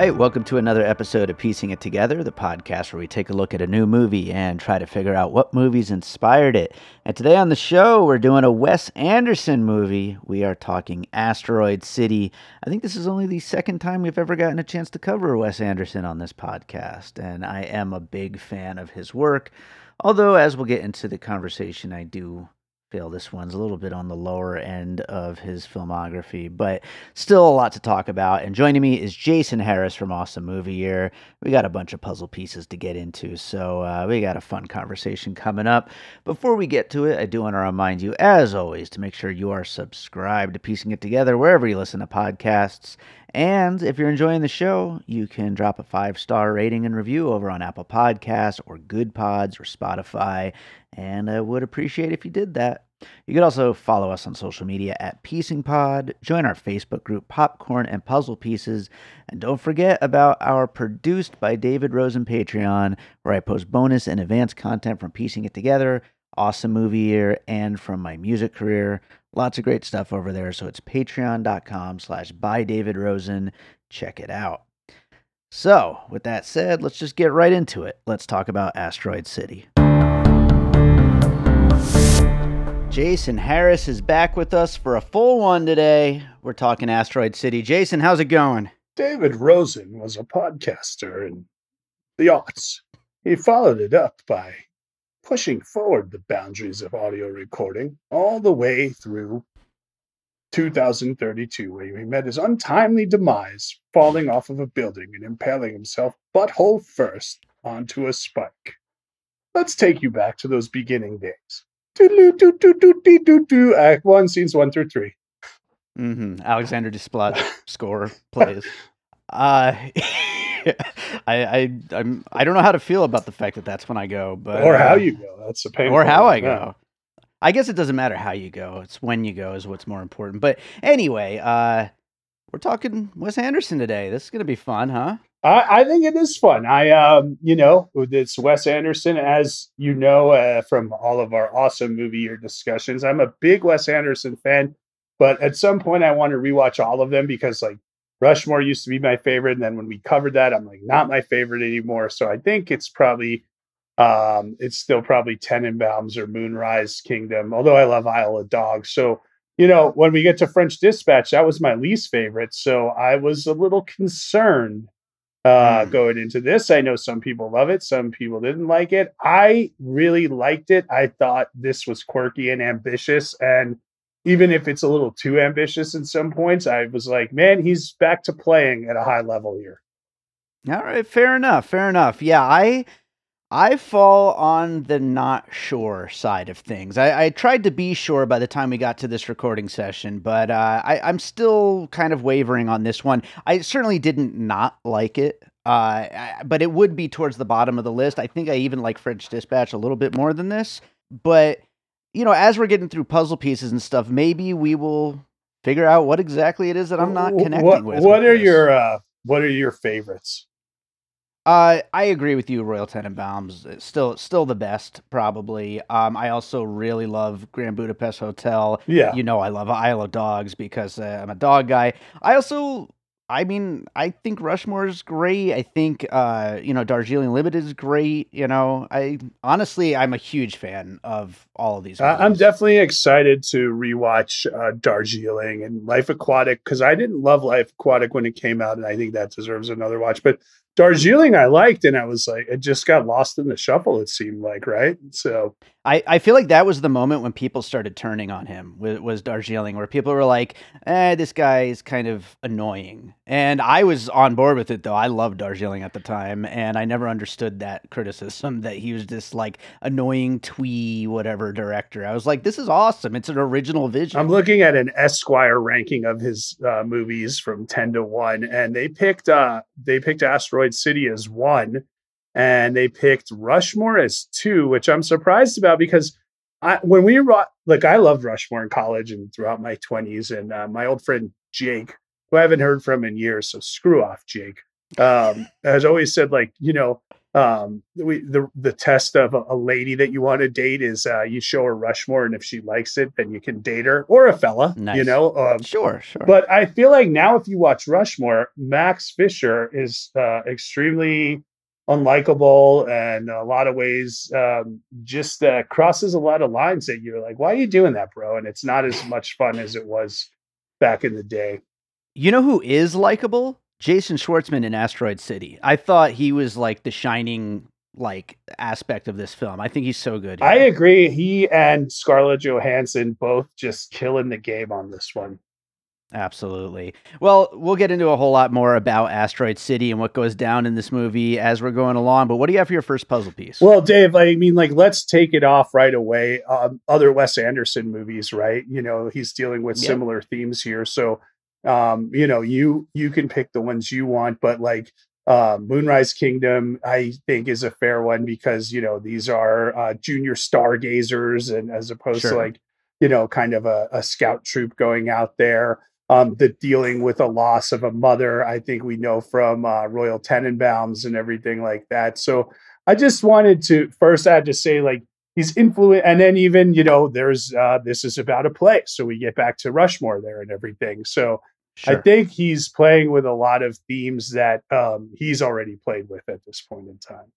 right, welcome to another episode of Piecing It Together, the podcast where we take a look at a new movie and try to figure out what movies inspired it. And today on the show, we're doing a Wes Anderson movie. We are talking Asteroid City. I think this is only the second time we've ever gotten a chance to cover Wes Anderson on this podcast, and I am a big fan of his work. Although, as we'll get into the conversation, I do feel this one's a little bit on the lower end of his filmography, but still a lot to talk about. And joining me is Jason Harris from Awesome Movie Year. We got a bunch of puzzle pieces to get into, so uh, we got a fun conversation coming up. Before we get to it, I do want to remind you, as always, to make sure you are subscribed to Piecing It Together wherever you listen to podcasts. And if you're enjoying the show, you can drop a five star rating and review over on Apple Podcasts or Good Pods or Spotify. And I would appreciate if you did that. You could also follow us on social media at Piecing Pod, join our Facebook group Popcorn and Puzzle Pieces, and don't forget about our produced by David Rosen Patreon, where I post bonus and advanced content from Piecing It Together, Awesome Movie Year, and from my music career. Lots of great stuff over there. So it's patreon.com slash by David Rosen. Check it out. So, with that said, let's just get right into it. Let's talk about Asteroid City. Jason Harris is back with us for a full one today. We're talking Asteroid City. Jason, how's it going? David Rosen was a podcaster in the aughts. He followed it up by pushing forward the boundaries of audio recording all the way through 2032, where he met his untimely demise, falling off of a building and impaling himself butthole first onto a spike. Let's take you back to those beginning days. Do. Act one, scenes one through 3 Mm-hmm. Alexander Desplat score plays. Uh, I, I, I'm, I don't know how to feel about the fact that that's when I go, but or how uh, you go. That's a pain. or how I go. I guess it doesn't matter how you go; it's when you go is what's more important. But anyway, uh, we're talking Wes Anderson today. This is gonna be fun, huh? I, I think it is fun. I, um, you know, it's Wes Anderson, as you know uh, from all of our awesome movie year discussions. I'm a big Wes Anderson fan, but at some point I want to rewatch all of them because, like, Rushmore used to be my favorite, and then when we covered that, I'm like not my favorite anymore. So I think it's probably, um, it's still probably Tenenbaums or Moonrise Kingdom. Although I love Isle of Dogs, so you know, when we get to French Dispatch, that was my least favorite. So I was a little concerned uh, Mm. going into this. I know some people love it, some people didn't like it. I really liked it. I thought this was quirky and ambitious. And even if it's a little too ambitious in some points, I was like, man, he's back to playing at a high level here. All right, fair enough, fair enough. Yeah, I I fall on the not sure side of things. I, I tried to be sure by the time we got to this recording session, but uh, I, I'm still kind of wavering on this one. I certainly didn't not like it, uh, I- but it would be towards the bottom of the list. I think I even like French Dispatch a little bit more than this. But you know, as we're getting through puzzle pieces and stuff, maybe we will figure out what exactly it is that I'm not connecting what, with. What with are this. your uh, what are your favorites? Uh, I agree with you. Royal Tenenbaums still still the best, probably. Um, I also really love Grand Budapest Hotel. Yeah. You know, I love Isle of Dogs because uh, I'm a dog guy. I also, I mean, I think Rushmore is great. I think, uh, you know, Darjeeling Limited is great. You know, I honestly, I'm a huge fan of all of these. I- I'm definitely excited to rewatch uh, Darjeeling and Life Aquatic because I didn't love Life Aquatic when it came out, and I think that deserves another watch. But Darjeeling I liked, and I was like, it just got lost in the shuffle. It seemed like right. So I, I feel like that was the moment when people started turning on him was, was Darjeeling, where people were like, eh, this guy is kind of annoying. And I was on board with it, though. I loved Darjeeling at the time, and I never understood that criticism that he was this like annoying twee whatever director. I was like, this is awesome. It's an original vision. I'm looking at an Esquire ranking of his uh, movies from ten to one, and they picked uh, they picked Asteroid City as one, and they picked Rushmore as two, which I'm surprised about because I when we were like I loved Rushmore in college and throughout my 20s, and uh, my old friend Jake, who I haven't heard from in years, so screw off Jake, um, has always said like you know um we the the test of a, a lady that you want to date is uh you show her rushmore and if she likes it then you can date her or a fella Nice. you know um Sure, sure. but i feel like now if you watch rushmore max fisher is uh extremely unlikable and a lot of ways um just uh crosses a lot of lines that you're like why are you doing that bro and it's not as much fun as it was back in the day You know who is likable? Jason Schwartzman in Asteroid City. I thought he was like the shining like aspect of this film. I think he's so good. I agree. He and Scarlett Johansson both just killing the game on this one. Absolutely. Well, we'll get into a whole lot more about Asteroid City and what goes down in this movie as we're going along. But what do you have for your first puzzle piece? Well, Dave, I mean, like, let's take it off right away. Um, other Wes Anderson movies, right? You know, he's dealing with Yep. similar themes here. So, um, you know, you you can pick the ones you want, but like uh, Moonrise Kingdom, I think is a fair one because you know these are uh, junior stargazers, and as opposed to like you know, kind of a, a scout troop going out there. Um, the dealing with a loss of a mother, I think we know from uh, Royal Tenenbaums and everything like that. So I just wanted to first I had to say like he's influent, and then even you know there's uh, this is about a play, so we get back to Rushmore there and everything. So I think he's playing with a lot of themes that um, he's already played with at this point in time.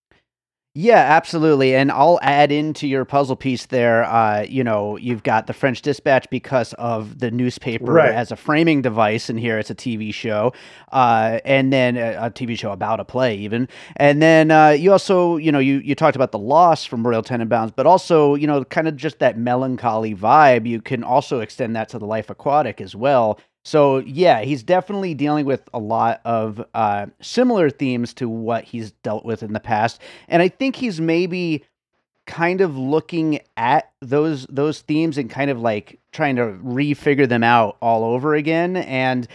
Yeah, absolutely. And I'll add into your puzzle piece there, uh, you know, you've got the French Dispatch because of the newspaper Right. as a framing device, and here it's a TV show, uh, and then a, a TV show about a play, even. And then uh, you also, you know, you, you talked about the loss from Royal Tenenbaums, but also, you know, kind of just that melancholy vibe. You can also extend that to the Life Aquatic as well. So yeah, he's definitely dealing with a lot of uh, similar themes to what he's dealt with in the past, and I think he's maybe kind of looking at those those themes and kind of like trying to refigure them out all over again. And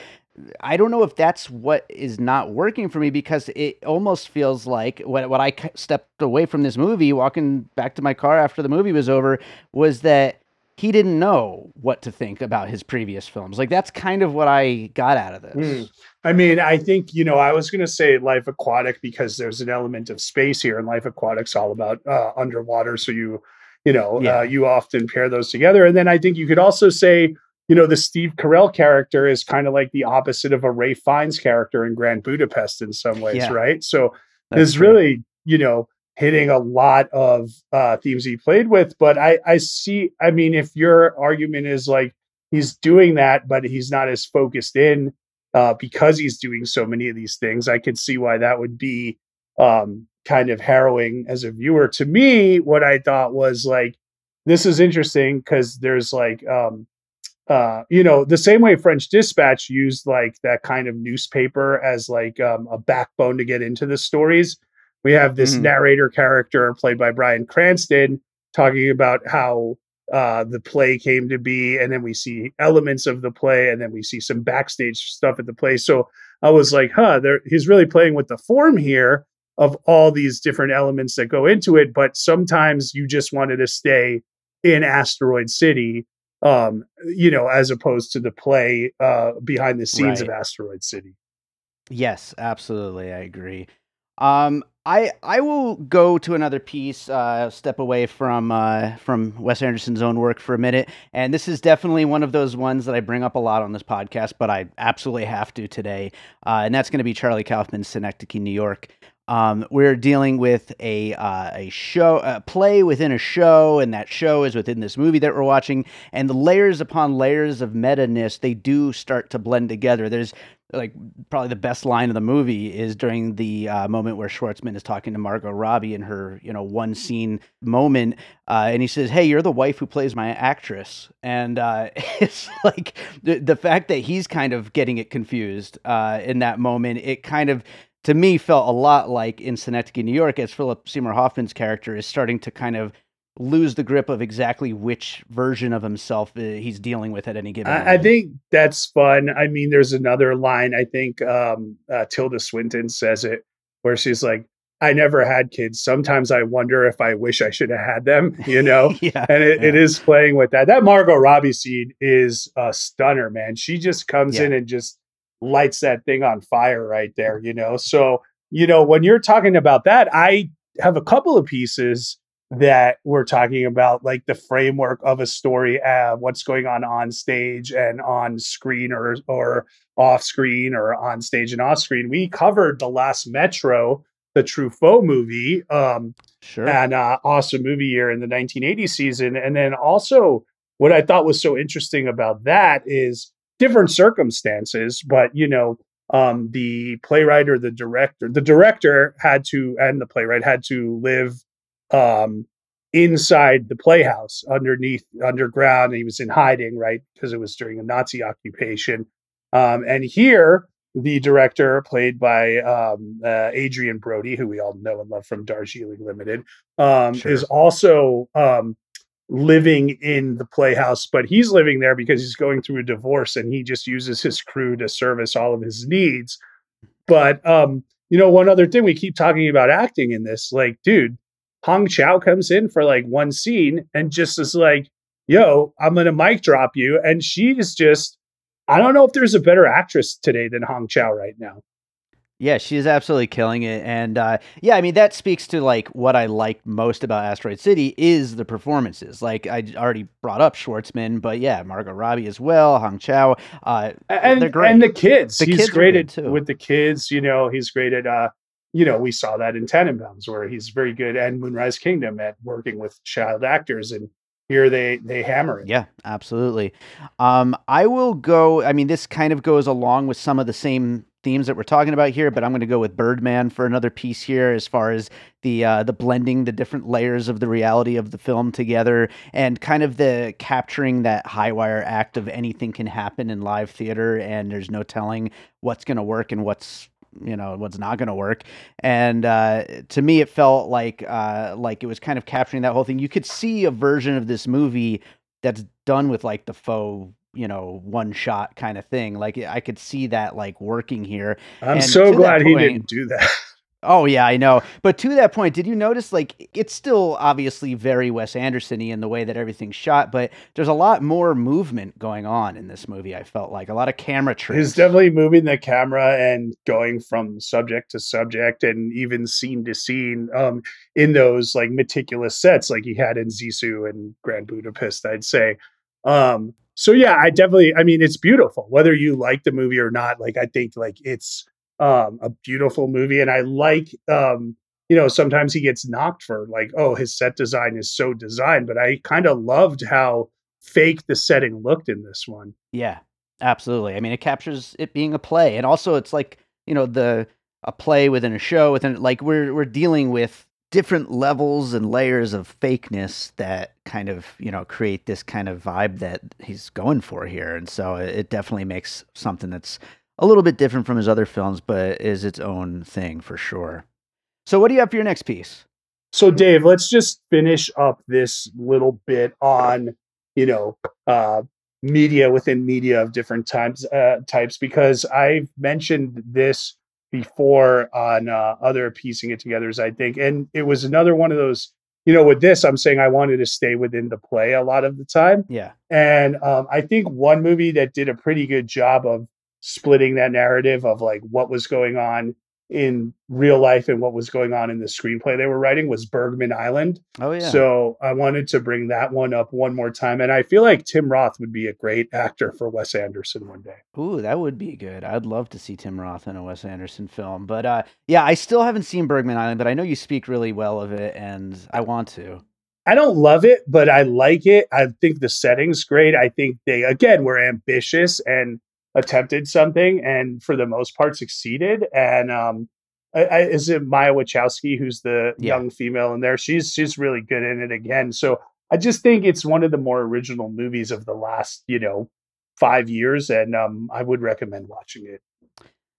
I don't know if that's what is not working for me because it almost feels like what what I stepped away from this movie, walking back to my car after the movie was over, was that he didn't know what to think about his previous films. Like that's kind of what I got out of this. Mm. I mean, I think, you know, I was going to say Life Aquatic because there's an element of space here, and Life Aquatic's all about uh, underwater. So you, you know, Yeah. uh, you often pair those together. And then I think you could also say, you know, the Steve Carell character is kind of like the opposite of a Ralph Fiennes character in Grand Budapest in some ways, Yeah. right? So That's is true. really, you know, hitting a lot of uh, themes he played with. But I, I see, I mean, if your argument is like he's doing that, but he's not as focused in uh, because he's doing so many of these things, I could see why that would be um, kind of harrowing as a viewer. To me, what I thought was like, this is interesting because there's like, um, uh, you know, the same way French Dispatch used like that kind of newspaper as like um, a backbone to get into the stories. We have this Mhm. narrator character played by Bryan Cranston talking about how uh, the play came to be, and then we see elements of the play, and then we see some backstage stuff at the play. So I was like, huh, there, he's really playing with the form here of all these different elements that go into it. But sometimes you just wanted to stay in Asteroid City, um, you know, as opposed to the play uh, behind the scenes of Asteroid City. Yes, absolutely. I agree. Um, I I will go to another piece, uh, step away from uh, from Wes Anderson's own work for a minute, and this is definitely one of those ones that I bring up a lot on this podcast, but I absolutely have to today, uh, and that's going to be Charlie Kaufman's Synecdoche, New York. Um, we're dealing with a uh, a show, a play within a show, and that show is within this movie that we're watching, and the layers upon layers of meta ness they do start to blend together. There's like probably the best line of the movie is during the uh, moment where Schwartzman is talking to Margot Robbie in her you know one scene moment, uh, and he says, "Hey, you're the wife who plays my actress," and uh, it's like the the fact that he's kind of getting it confused uh, in that moment. It kind of to me felt a lot like in Synecdoche, New York, as Philip Seymour Hoffman's character is starting to kind of lose the grip of exactly which version of himself uh, he's dealing with at any given. I, I think that's fun. I mean, there's another line. I think um, uh, Tilda Swinton says it, where she's like, "I never had kids. Sometimes I wonder if I wish I should have had them." You know, yeah, and it, it Yeah. is playing with that. That Margot Robbie scene is a stunner, man. She just comes Yeah. in and just lights that thing on fire right there. You know, so you know, when you're talking about that, I have a couple of pieces that we're talking about, like the framework of a story, uh, what's going on on stage and on screen or or off screen or on stage and off screen. We covered the last Metro, the Truffaut movie, um, Sure. and uh, awesome movie year in the 1980 season. And then also, what I thought was so interesting about that is different circumstances, but you know, um, the playwright or the director, the director had to, and the playwright had to live um, inside the playhouse underneath underground. And he was in hiding, right? Because it was during a Nazi occupation. Um, and here, the director, played by um, uh, Adrien Brody, who we all know and love from Darjeeling Limited, um, Sure. is also um, living in the playhouse, but he's living there because he's going through a divorce and he just uses his crew to service all of his needs. But um, you know, one other thing we keep talking about acting in this, like, dude, Hong Chau comes in for like one scene and just is like, yo, I'm gonna mic drop you. And she's just, I don't know if there's a better actress today than Hong Chau right now. Yeah, she's absolutely killing it, and uh, yeah, I mean that speaks to like what I like most about Asteroid City is the performances. Like I already brought up Schwartzman, but yeah, Margot Robbie as well, Hong Chau. Uh, and They're great. and the kids. The he's kids great at too. with the kids. You know, he's great at. uh You know, we saw that in Tenenbaums where he's very good, and Moonrise Kingdom at working with child actors, and here they they hammer it. Yeah, absolutely. Um, I will go. I mean, this kind of goes along with some of the same themes that we're talking about here, but I'm going to go with Birdman for another piece here, as far as the uh, the blending the different layers of the reality of the film together, and kind of the capturing that high wire act of anything can happen in live theater, and there's no telling what's going to work and what's you know what's not going to work. And uh, to me it felt like uh, like it was kind of capturing that whole thing. You could see a version of this movie that's done with like the faux you know one shot kind of thing. Like i could see that like working here. I'm And so glad he didn't do that. oh yeah i know but to that point did you notice like it's still obviously very wes anderson-y in the way that everything's shot but there's a lot more movement going on in this movie i felt like a lot of camera tricks He's definitely moving the camera and going from subject to subject and even scene to scene um, in those like meticulous sets like he had in Zissou and Grand Budapest, I'd say. Um, so yeah, I definitely I mean it's beautiful. Whether you like the movie or not, like I think like it's um a beautiful movie and I like um you know sometimes he gets knocked for like oh his set design is so designed, but I kind of loved how fake the setting looked in this one. Yeah, absolutely. I mean, it captures it being a play, and also it's like you know the a play within a show within like we're we're dealing with different levels and layers of fakeness that kind of you know create this kind of vibe that he's going for here, and so it it definitely makes something that's a little bit different from his other films, but is its own thing for sure. So, what do you have for your next piece? So, Dave, let's just finish up this little bit on, you know, uh, media within media of different types, uh, types, because I've mentioned this before on uh, other piecing it together's, I think, and it was another one of those. You know, with this, I'm saying I wanted to stay within the play a lot of the time. Yeah, And um, I think one movie that did a pretty good job of splitting that narrative of like what was going on in real life and what was going on in the screenplay they were writing was Bergman Island. oh yeah, So I wanted to bring that one up one more time. And I feel like Tim Roth would be a great actor for Wes Anderson one day. Ooh, that would be good. I'd love to see Tim Roth in a Wes Anderson film. But uh, yeah, I still haven't seen Bergman Island, but I know you speak really well of it, and I want to. I don't love it, but I like it. I think the setting's great. I think they, again, were ambitious and attempted something and for the most part succeeded. And um, I, I, is it Mia Wasikowska who's the Yeah. young female in there? She's she's really good in it again. So I just think it's one of the more original movies of the last you know five years, and um, I would recommend watching it.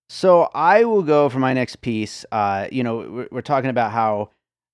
So I will go for my next piece. Uh, you know, we're, we're talking about how,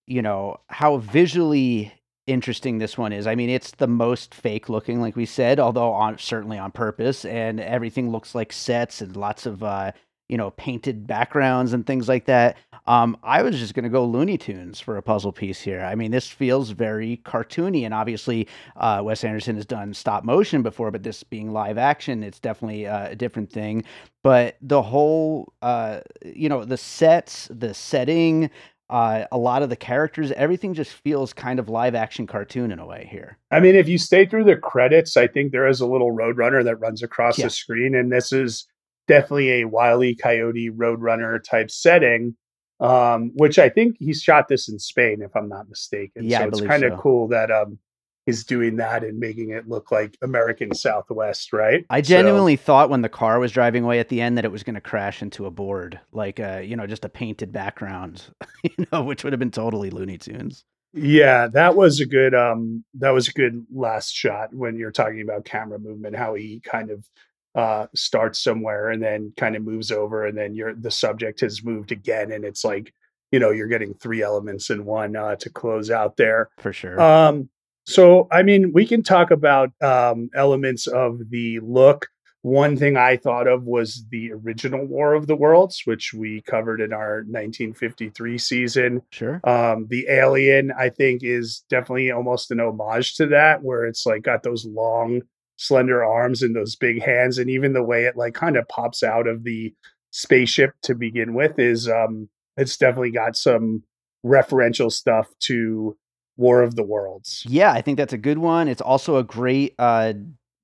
you know, how visually interesting this one is. I mean, it's the most fake looking, like we said, although on certainly on purpose, and everything looks like sets and lots of uh, you know, painted backgrounds and things like that. Um, I was just going to go Looney Tunes for a puzzle piece here. I mean, this feels very cartoony, and obviously, uh, Wes Anderson has done stop motion before, but this being live action, it's definitely uh, a different thing. But the whole, uh, you know, the sets, the setting, uh, a lot of the characters, everything just feels kind of live action cartoon in a way here. I mean, if you stay through the credits, I think there is a little Roadrunner that runs across yeah. the screen, and this is definitely a Wily Coyote Roadrunner type setting. Um, which I think he shot this in Spain, if I'm not mistaken. Yeah, so it's kind of so. cool that um, is doing that and making it look like American Southwest, right? I genuinely so, thought when the car was driving away at the end that it was going to crash into a board, like uh, you know, just a painted background, you know, which would have been totally Looney Tunes. Yeah, that was a good um that was a good last shot when you're talking about camera movement, how he kind of uh starts somewhere and then kind of moves over and then you're the subject has moved again and it's like you know you're getting three elements in one uh to close out there for sure um so, I mean, we can talk about um, elements of the look. One thing I thought of was the original War of the Worlds, which we covered in our 1953 season. Sure. Um, the Alien, I think, is definitely almost an homage to that, where it's like got those long, slender arms and those big hands, and even the way it like kind of pops out of the spaceship to begin with is um, it's definitely got some referential stuff to War of the Worlds. Yeah, I think that's a good one. It's also a great uh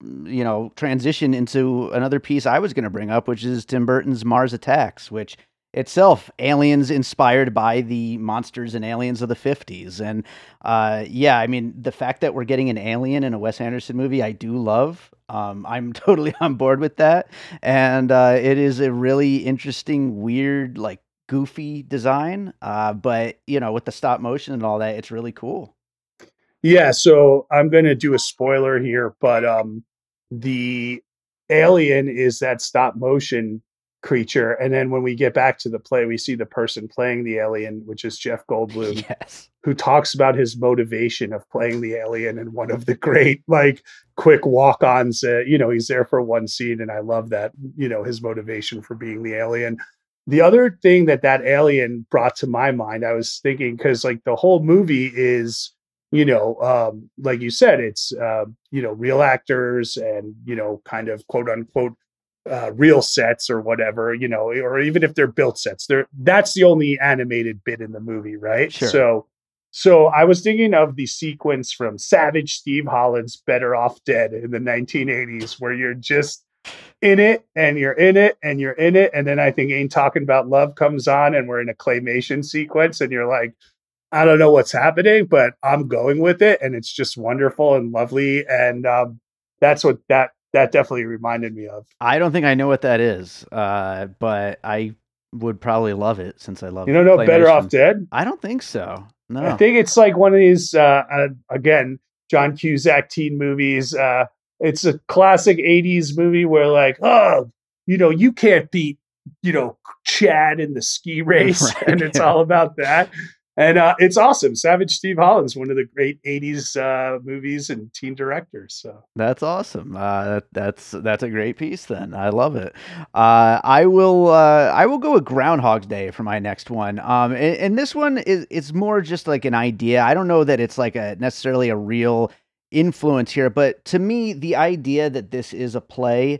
you know, transition into another piece I was going to bring up, which is Tim Burton's Mars Attacks, which itself aliens inspired by the monsters and aliens of the 50s and uh, yeah i mean the fact that we're getting an alien in a wes anderson movie i do love um, i'm totally on board with that and uh, it is a really interesting weird like goofy design, uh, but you know, with the stop motion and all that, it's really cool. Yeah, so I'm going to do a spoiler here, but um, the alien is that stop motion creature, and then when we get back to the play, we see the person playing the alien, which is Jeff Goldblum, yes. who talks about his motivation of playing the alien in one of the great like quick walk-ons. Uh, you know, he's there for one scene, and I love that. You know, his motivation for being the alien. The other thing that that alien brought to my mind, I was thinking because like the whole movie is, you know, um, like you said, it's uh, you know real actors and you know kind of quote unquote uh, real sets or whatever, you know, or even if they're built sets, they're that's the only animated bit in the movie, right? Sure. So, so I was thinking of the sequence from Savage Steve Holland's "Better Off Dead" in the 1980s, where you're just in it and you're in it and you're in it. And then I think Ain't Talking About Love comes on and we're in a claymation sequence and you're like, I don't know what's happening, but I'm going with it. And it's just wonderful and lovely. And um, that's what that that definitely reminded me of. I don't think I know what that is, uh, but I would probably love it since I love. You don't know Better Off Dead? I don't think so. No, I think it's like one of these. Uh, uh, again, John Cusack teen movies. Uh, it's a classic 80s movie where like, oh, you know, you can't beat, you know, Chad in the ski race. Right, and it's yeah. all about that. And uh, it's awesome. Savage Steve Holland's one of the great '80s uh, movies and teen directors. So that's awesome. Uh, that's that's a great piece. Then I love it. Uh, I will uh, I will go with Groundhog's Day for my next one. Um, and, and, this one is it's more just like an idea. I don't know that it's like a necessarily a real influence here, but to me, the idea that this is a play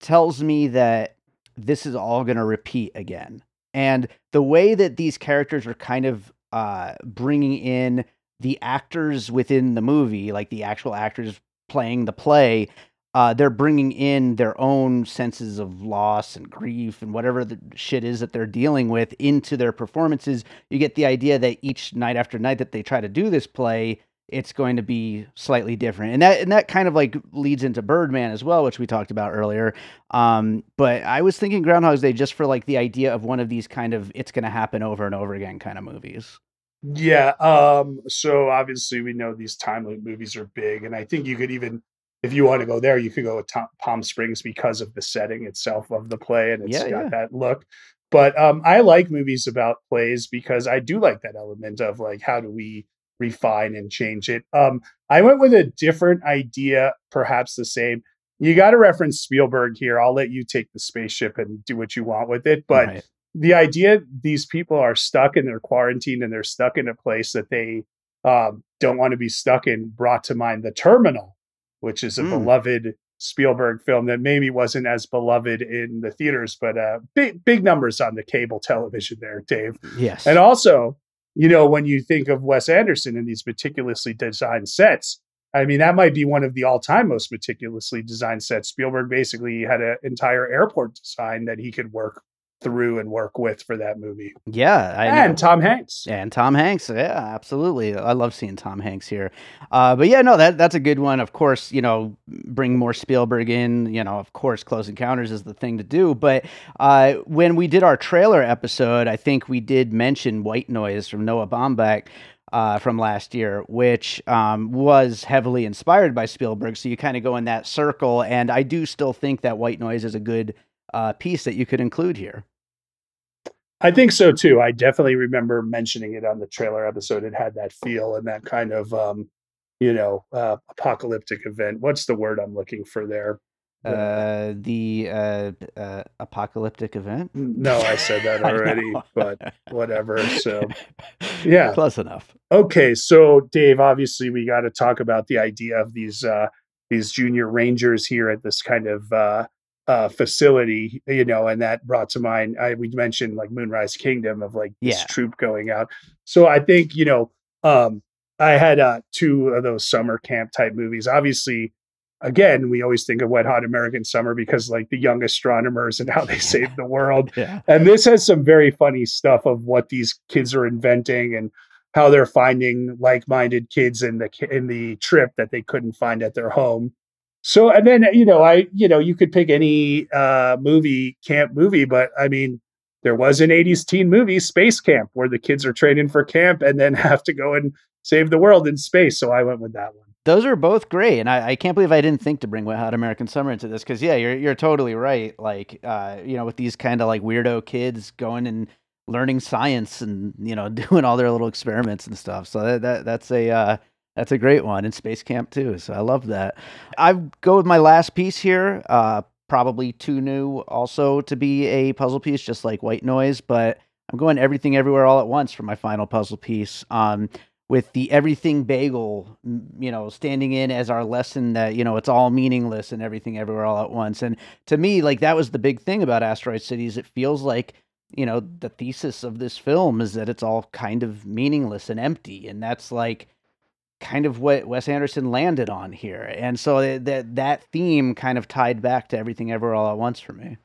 tells me that this is all going to repeat again. And the way that these characters are kind of uh, bringing in the actors within the movie, like the actual actors playing the play, uh, they're bringing in their own senses of loss and grief and whatever the shit is that they're dealing with into their performances. You get the idea that each night after night that they try to do this play, it's going to be slightly different. And that and that kind of like leads into Birdman as well, which we talked about earlier. Um, but I was thinking Groundhog's Day just for like the idea of one of these kind of it's going to happen over and over again kind of movies. Yeah. Um, so obviously we know these time loop movies are big, and I think you could even if you want to go there, you could go with Tom, Palm Springs because of the setting itself of the play, and it's yeah, got yeah. that look. But um, I like movies about plays because I do like that element of like how do we refine and change it. Um, I went with a different idea, perhaps the same. You got to reference Spielberg here. I'll let you take the spaceship and do what you want with it. But right. the idea these people are stuck and they're quarantined and they're stuck in a place that they um, don't want to be stuck in brought to mind the terminal which is a Mm. beloved spielberg film that maybe wasn't as beloved in the theaters but uh, big big numbers on the cable television there dave Yes. and also you know when you think of wes anderson and these meticulously designed sets I mean, that might be one of the all-time most meticulously designed sets. Spielberg basically had an entire airport design that he could work through and work with for that movie. yeah. I know. and Tom Hanks. And Tom Hanks, yeah, absolutely. I love seeing Tom Hanks here. Uh, but yeah, no, that that's a good one. Of course, you know, bring more Spielberg in. You know, of course, Close Encounters is the thing to do. But uh, when we did our trailer episode, I think we did mention White Noise from Noah Baumbach. Uh, from last year, which um, was heavily inspired by Spielberg. So you kind of go in that circle. And I do still think that White Noise is a good uh, piece that you could include here. I think so too. I definitely remember mentioning it on the trailer episode. It had that feel and that kind of, um, you know, uh, apocalyptic event. What's the word I'm looking for there? Uh, the uh, uh, apocalyptic event. no, I said that already, but whatever. So, yeah. close enough. Okay, so Dave, obviously we got to talk about the idea of these uh these junior rangers here at this kind of uh uh facility, you know, and that brought to mind I we mentioned like Moonrise Kingdom of like this Yeah. troop going out. So I think, you know, um I had uh two of those summer camp type movies. Obviously, again, we always think of Wet Hot American Summer because like the young astronomers and how they saved the world. Yeah, And this has some very funny stuff of what these kids are inventing and how they're finding like-minded kids in the in the trip that they couldn't find at their home. So and then you know I you know you could pick any uh movie camp movie but I mean there was an 80s teen movie Space Camp where the kids are training for camp and then have to go and save the world in space so I went with that one. those are both great, and I, I can't believe I didn't think to bring Wet Hot American Summer into this because yeah, you're you're totally right. Like, uh, you know, with these kind of like weirdo kids going and learning science and you know doing all their little experiments and stuff. So that, that that's a uh, that's a great one in Space Camp too. So I love that. I go with my last piece here. Uh, probably too new also to be a puzzle piece, just like White Noise, but I'm going everything everywhere all at once for my final puzzle piece. Um, with the everything bagel, you know, standing in as our lesson that, you know, it's all meaningless and everything everywhere all at once. And to me, like that was the big thing about Asteroid Cities. It feels like, you know, the thesis of this film is that it's all kind of meaningless and empty. And that's like kind of what Wes Anderson landed on here. And so that that, theme kind of tied back to everything ever all at once for me.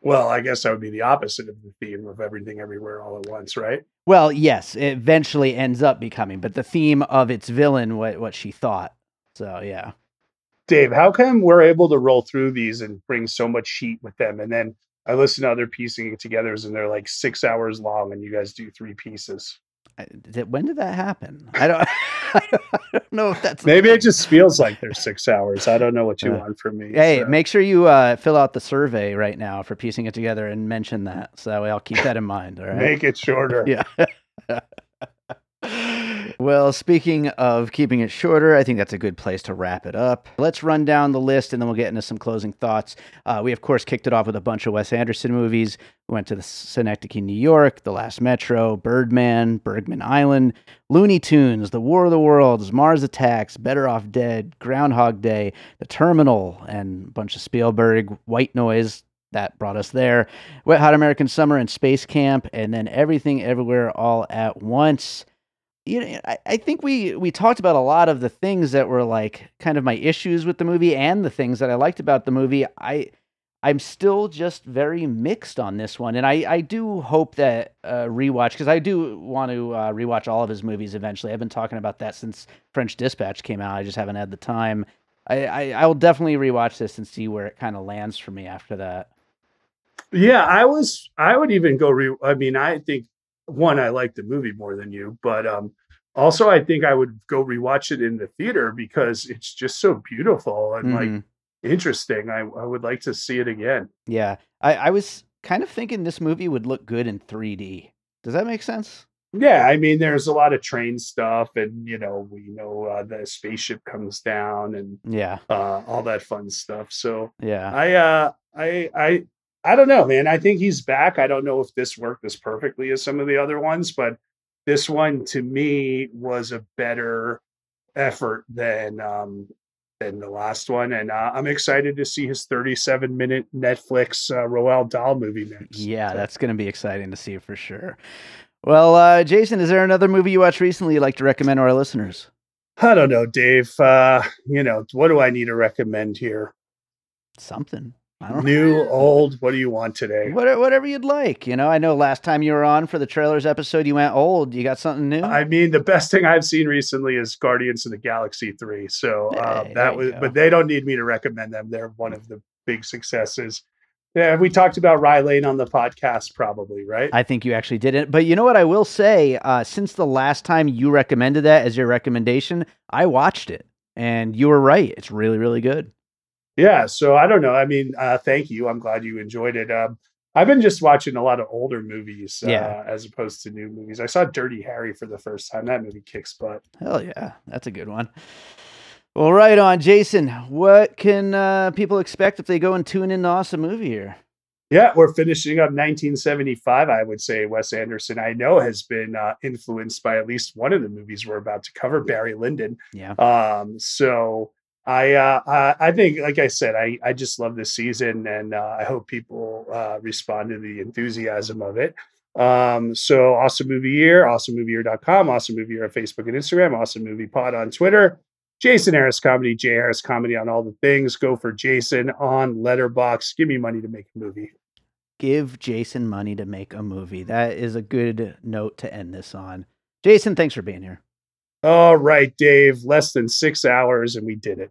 Well, I guess that would be the opposite of the theme of everything everywhere all at once, right? Well, yes, it eventually ends up becoming, but the theme of its villain, what what she thought. So yeah. Dave, how come we're able to roll through these and bring so much heat with them? And then I listen to other piecing it together and they're like six hours long and you guys do three pieces. Did- when did that happen? I don't. I don't, I don't know if that's Maybe it just feels like they're six hours. I don't know what you Uh, want from me. Hey, so. make sure you uh, fill out the survey right now for piecing it together and mention that, so that way I'll keep that in mind. All right. make it shorter. Yeah. well, speaking of keeping it shorter, I think that's a good place to wrap it up. Let's run down the list and then we'll get into some closing thoughts. Uh, we, of course, kicked it off with a bunch of Wes Anderson movies. We went to the Synecdoche, New York, The Last Metro, Birdman, Bergman Island, Looney Tunes, The War of the Worlds, Mars Attacks, Better Off Dead, Groundhog Day, The Terminal, and a bunch of Spielberg, White Noise. That brought us there. Wet Hot American Summer and Space Camp, and then Everything Everywhere All at Once. You know, I, I think we we talked about a lot of the things that were like kind of my issues with the movie and the things that I liked about the movie. I I'm still just very mixed on this one, and I I do hope that uh, rewatch because I do want to uh, rewatch all of his movies eventually. I've been talking about that since French Dispatch came out. I just haven't had the time. I I, I will definitely rewatch this and see where it kind of lands for me after that. Yeah, I was. I would even go. Re- I mean, I think one, I like the movie more than you, but um, also I think I would go rewatch it in the theater because it's just so beautiful and like Mhm. interesting. I I would like to see it again. Yeah, I, I was kind of thinking this movie would look good in 3D. Does that make sense? Yeah, I mean, there's a lot of train stuff, and you know, we know uh, the spaceship comes down and Yeah, uh, all that fun stuff. So yeah, I, uh, I, I, I don't know, man. I think he's back. I don't know if this worked as perfectly as some of the other ones, but this one to me was a better effort than um, than the last one, and uh, I'm excited to see his 37 minute Netflix uh, Roald Dahl movie next. Yeah, that's going to be exciting to see for sure. Well, uh, Jason, is there another movie you watched recently you'd like to recommend to our listeners? I don't know, Dave. Uh, you know, what do I need to recommend here? Something. New, old, what do you want today? whatever you'd like. You know, I know last time you were on for the trailers episode, you went old. You got something new? I mean, the best thing I've seen recently is Guardians of the Galaxy 3. So uh, hey, that was, but they don't need me to recommend them. They're one of the big successes. Yeah, we talked about Rye Lane on the podcast, probably, right? I think you actually did it. But you know what I will say? Uh, since the last time you recommended that as your recommendation, I watched it and you were right. It's really, really good. Yeah. So I don't know. I mean, uh, thank you. I'm glad you enjoyed it. Um, I've been just watching a lot of older movies uh, yeah. as opposed to new movies. I saw Dirty Harry for the first time. That movie kicks butt. Hell yeah. That's a good one. Well, right on, Jason. What can uh, people expect if they go and tune in to awesome movie here? Yeah, we're finishing up 1975. I would say Wes Anderson, I know, has been uh, influenced by at least one of the movies we're about to cover, Barry Lyndon. Yeah. Um, so I, uh, I think, like I said, I, I just love this season, and uh, I hope people uh, respond to the enthusiasm of it. Um, so awesome movie year, awesomemovieyear.com, awesome movie year on Facebook and Instagram, awesome movie pod on Twitter. Jason Harris Comedy, J Harris Comedy on all the things. Go for Jason on Letterboxd. Give me money to make a movie. Give Jason money to make a movie. That is a good note to end this on. Jason, thanks for being here. All right, Dave. Less than six hours, and we did it.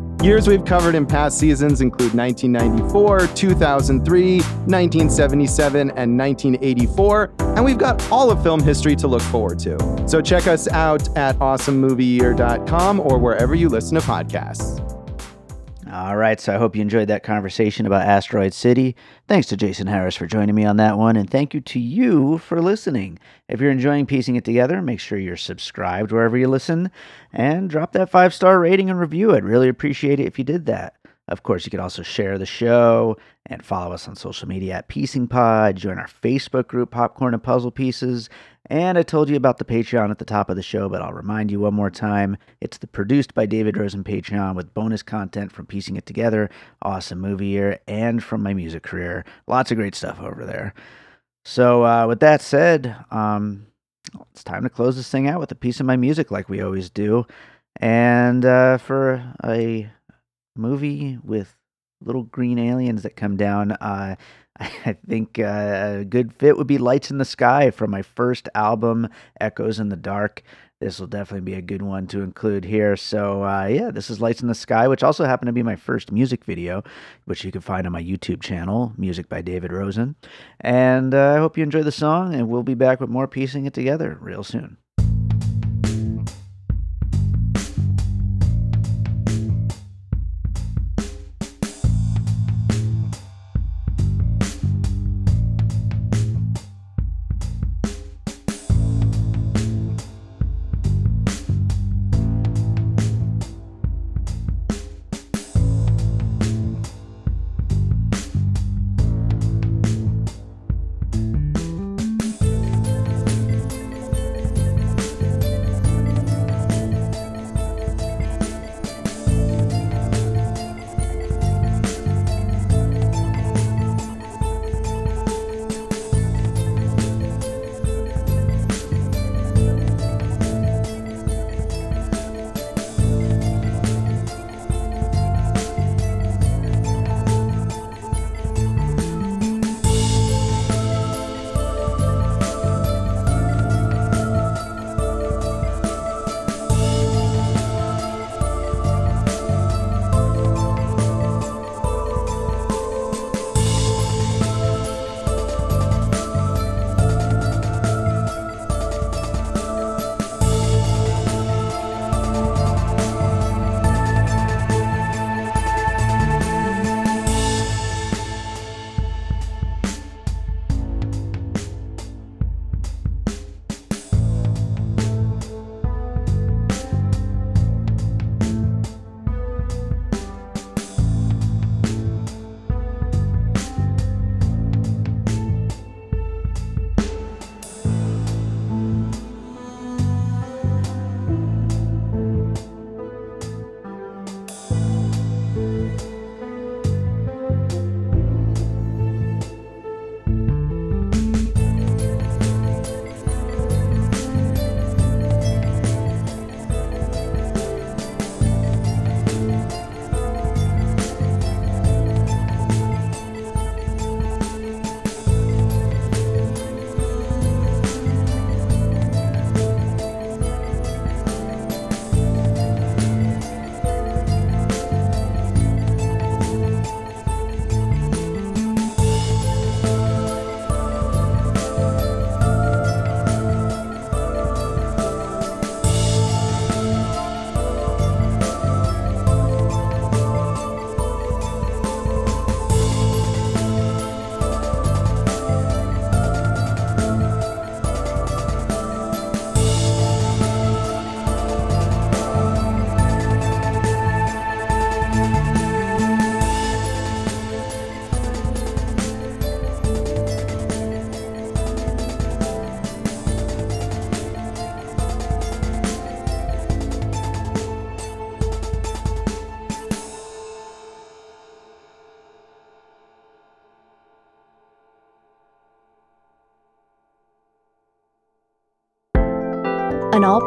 Years we've covered in past seasons include 1994, 2003, 1977, and 1984, and we've got all of film history to look forward to. So check us out at awesomemovieyear.com or wherever you listen to podcasts. All right, so I hope you enjoyed that conversation about Asteroid City. Thanks to Jason Harris for joining me on that one, and thank you to you for listening. If you're enjoying piecing it together, make sure you're subscribed wherever you listen and drop that five star rating and review. I'd really appreciate it if you did that. Of course, you can also share the show and follow us on social media at Piecing Pod, join our Facebook group, Popcorn and Puzzle Pieces, and I told you about the Patreon at the top of the show, but I'll remind you one more time. It's the produced by David Rosen Patreon with bonus content from Piecing It Together, Awesome Movie Year, and from my music career. Lots of great stuff over there. So, uh, with that said, um, it's time to close this thing out with a piece of my music like we always do. And uh, for a movie with little green aliens that come down, uh, I think uh, a good fit would be Lights in the Sky from my first album, Echoes in the Dark. This will definitely be a good one to include here. So, uh, yeah, this is Lights in the Sky, which also happened to be my first music video, which you can find on my YouTube channel, Music by David Rosen. And uh, I hope you enjoy the song, and we'll be back with more piecing it together real soon.